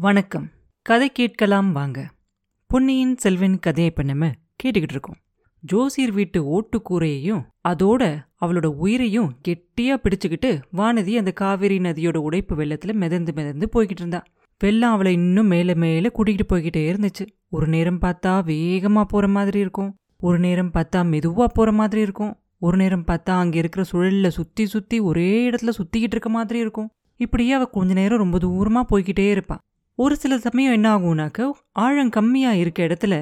வணக்கம். கதை கேட்கலாம் வாங்க. பொன்னியின் செல்வன் கதையை இப்போ நம்ம கேட்டுக்கிட்டு இருக்கோம். ஜோசியர் வீட்டு ஓட்டுக்கூரையையும் அதோட அவளோட உயிரையும் கெட்டியா பிடிச்சுக்கிட்டு வானதி அந்த காவேரி நதியோட உடைப்பு வெள்ளத்துல மிதந்து மிதந்து போய்கிட்டு இருந்தா. வெள்ளம் அவளை இன்னும் மேல மேலே கூட்டிகிட்டு போய்கிட்டே இருந்துச்சு. ஒரு நேரம் பார்த்தா வேகமா போற மாதிரி இருக்கும். ஒரு நேரம் பார்த்தா மெதுவாக போற மாதிரி இருக்கும். ஒரு நேரம் பார்த்தா அங்க இருக்கிற சுழல்ல சுற்றி சுற்றி ஒரே இடத்துல சுற்றிக்கிட்டு இருக்க மாதிரி இருக்கும். இப்படியே அவள் கொஞ்ச நேரம் ரொம்ப தூரமா போய்கிட்டே இருப்பாள் ஒரு சில சமயம் என்ன ஆகும்னாக்க ஆழம் கம்மியா இருக்க இடத்துல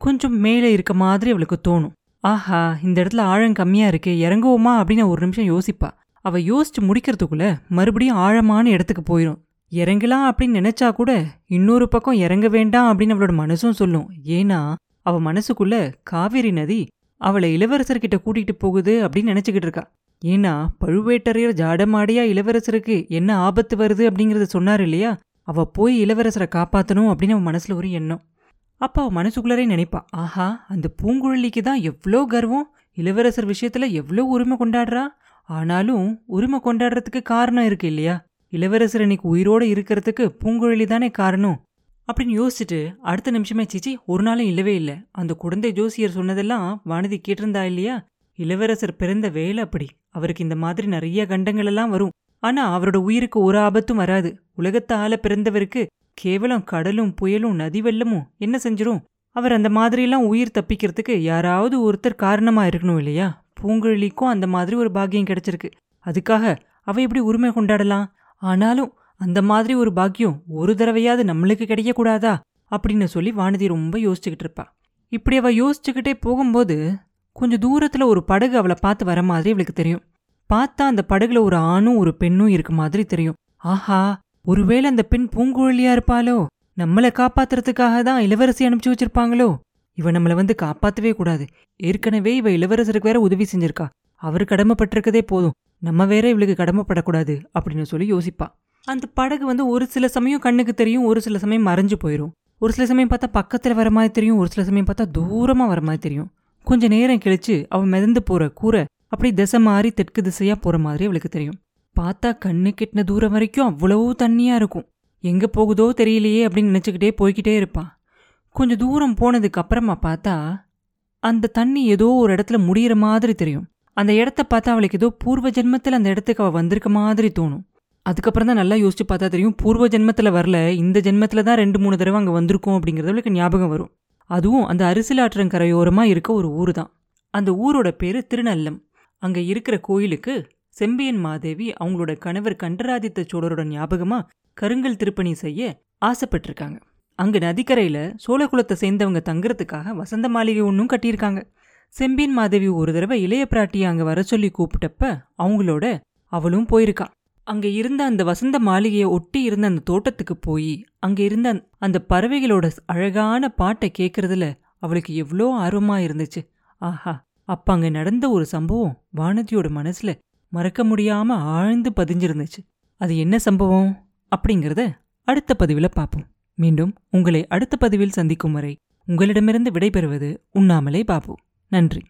கொஞ்சம் மேலே இருக்க மாதிரி அவளுக்கு தோணும். ஆஹா இந்த இடத்துல ஆழம் கம்மியா இருக்கே இறங்குவோமா அப்படின்னு ஒரு நிமிஷம் யோசிப்பா. அவள் யோசிச்சு முடிக்கிறதுக்குள்ள மறுபடியும் ஆழமான இடத்துக்கு போயிடும் இறங்கலாம் அப்படின்னு நினைச்சா கூட இன்னொரு பக்கம் இறங்க வேண்டாம் அப்படின்னு அவளோட மனசும் சொல்லும். ஏன்னா அவ மனசுக்குள்ள காவேரி நதி அவளை இளவரசர்கிட்ட கூட்டிகிட்டு போகுது அப்படின்னு நினச்சிக்கிட்டு இருக்கா. ஏன்னா பழுவேட்டரையர் ஜாடமாடியா இளவரசருக்கு என்ன ஆபத்து வருது அப்படிங்கிறத சொன்னார் இல்லையா? அவ போய் இளவரசரை காப்பாற்றணும் அப்படின்னு அவன் மனசுல ஒரு எண்ணம். அப்போ அவ மனசுக்குள்ளரே நினைப்பா ஆஹா அந்த பூங்குழலிக்கு தான் எவ்வளோ கர்வம். இளவரசர் விஷயத்துல எவ்வளோ உரிமை கொண்டாடுறா? ஆனாலும் உரிமை கொண்டாடுறதுக்கு காரணம் இருக்கு இல்லையா? இளவரசர் இன்னைக்கு உயிரோட இருக்கிறதுக்கு பூங்குழலி தானே காரணம். அப்படின்னு யோசிச்சுட்டு அடுத்த நிமிஷமே சிச்சி ஒரு நாளும் இல்லவே இல்லை. அந்த குழந்தை ஜோசியர் சொன்னதெல்லாம் வானதி கேட்டிருந்தா இல்லையா? இளவரசர் பிறந்த வேலை அப்படி. அவருக்கு இந்த மாதிரி நிறைய கண்டங்கள் எல்லாம் வரும். ஆனா அவரோட உயிருக்கு ஒரு ஆபத்தும் வராது. உலகத்தால பிறந்தவருக்கு கேவலம் கடலும் புயலும் நதி வெள்ளமும் என்ன செஞ்சிரும்? அவர் அந்த மாதிரியெல்லாம் உயிர் தப்பிக்கிறதுக்கு யாராவது ஒருத்தர் காரணமா இருக்கணும் இல்லையா? பூங்குழலிக்கும் அந்த மாதிரி ஒரு பாக்கியம் கிடைச்சிருக்கு. அதுக்காக அவ எப்படி உரிமை கொண்டாடலாம்? ஆனாலும் அந்த மாதிரி ஒரு பாக்கியம் ஒரு தடவையாவது நம்மளுக்கு கிடைக்கக்கூடாதா? அப்படின்னு சொல்லி வானதி ரொம்ப யோசிச்சுக்கிட்டு இருப்பா. இப்படி அவ யோசிச்சுக்கிட்டே போகும்போது கொஞ்சம் தூரத்துல ஒரு படகு அவளை பார்த்து வர மாதிரி இவளுக்கு தெரியும். பார்த்தா அந்த படகுல ஒரு ஆணும் ஒரு பெண்ணும் இருக்க மாதிரி தெரியும். ஆஹா ஒருவேளை அந்த பெண் பூங்குழலியா இருப்பாளோ? நம்மளை காப்பாத்துறதுக்காக தான் இளவரசி அனுப்பிச்சு வச்சிருப்பாங்களோ? இவ நம்மள வந்து காப்பாத்தவே கூடாது. ஏற்கனவே இவ இளவரசருக்கு வேற உதவி செஞ்சிருக்கா. அவர் கடமைப்பட்டிருக்கதே போதும். நம்ம வேற இவளுக்கு கடமைப்படக்கூடாது அப்படின்னு சொல்லி யோசிப்பா. அந்த படகு வந்து ஒரு சில சமயம் கண்ணுக்கு தெரியும் ஒரு சில சமயம் மறைஞ்சு போயிடும் ஒரு சில சமயம் பார்த்தா பக்கத்துல வர மாதிரி தெரியும் ஒரு சில சமயம் பார்த்தா தூரமா வர மாதிரி தெரியும். கொஞ்ச நேரம் கழிச்சு அவன் மிதந்து போற கூரை அப்படி திசை மாறி தெற்கு திசையா போற மாதிரி அவளுக்கு தெரியும். பார்த்தா கண்ணு கெட்டின தூரம் வரைக்கும் அவ்வளவு தண்ணியா இருக்கும். எங்க போகுதோ தெரியலையே அப்படின்னு நினைச்சுக்கிட்டே போய்கிட்டே இருப்பான் கொஞ்சம் தூரம் போனதுக்கு அப்புறமா பார்த்தா அந்த தண்ணி ஏதோ ஒரு இடத்துல முடியிற மாதிரி தெரியும். அந்த இடத்த பார்த்தா அவளுக்கு ஏதோ பூர்வ ஜென்மத்தில் அந்த இடத்துக்கு அவள் வந்திருக்க மாதிரி தோணும். அதுக்கப்புறம் தான் நல்லா யோசிச்சு பார்த்தா தெரியும் பூர்வ ஜென்மத்தில் வரல இந்த ஜென்மத்தில் தான் ரெண்டு மூணு தடவை அங்கே வந்திருக்கோம் அப்படிங்கிறது அவளுக்கு ஞாபகம் வரும். அதுவும் அந்த அரிசிலாற்றங்கரையோரமாக இருக்க ஒரு ஊர் தான். அந்த ஊரோட பேர் திருநல்லம். அங்க இருக்கிற கோயிலுக்கு செம்பியன் மாதேவி அவங்களோட கணவர் கண்டராதித்த சோழரோட ஞாபகமா கருங்கல் திருப்பணி செய்ய ஆசைப்பட்டிருக்காங்க. அங்க நதிக்கரையில சோழகுலத்தை சேர்ந்தவங்க தங்குறதுக்காக வசந்த மாளிகை ஒன்றும் கட்டியிருக்காங்க. செம்பியன் மாதேவி ஒரு தடவை இளைய பிராட்டியை அங்க வர சொல்லி கூப்பிட்டப்ப அவங்களோட அவளும் போயிருக்கா. அங்க இருந்த அந்த வசந்த மாளிகையை ஒட்டி இருந்த அந்த தோட்டத்துக்கு போய் அங்க இருந்த அந்த பறவைகளோட அழகான பாட்டை கேட்கறதுல அவளுக்கு எவ்வளோ ஆர்வமா இருந்துச்சு. ஆஹா அப்ப அங்க நடந்த ஒரு சம்பவம் வானதியோட மனசுல மறக்க முடியாம ஆழ்ந்து பதிஞ்சிருந்துச்சு. அது என்ன சம்பவம்? அப்படிங்கறத அடுத்த பதிவில் பார்ப்போம் மீண்டும் உங்களை அடுத்த பதிவில் சந்திக்கும் வரை உங்களிடமிருந்து விடைபெறுவது உண்ணாமலே பாபு. நன்றி.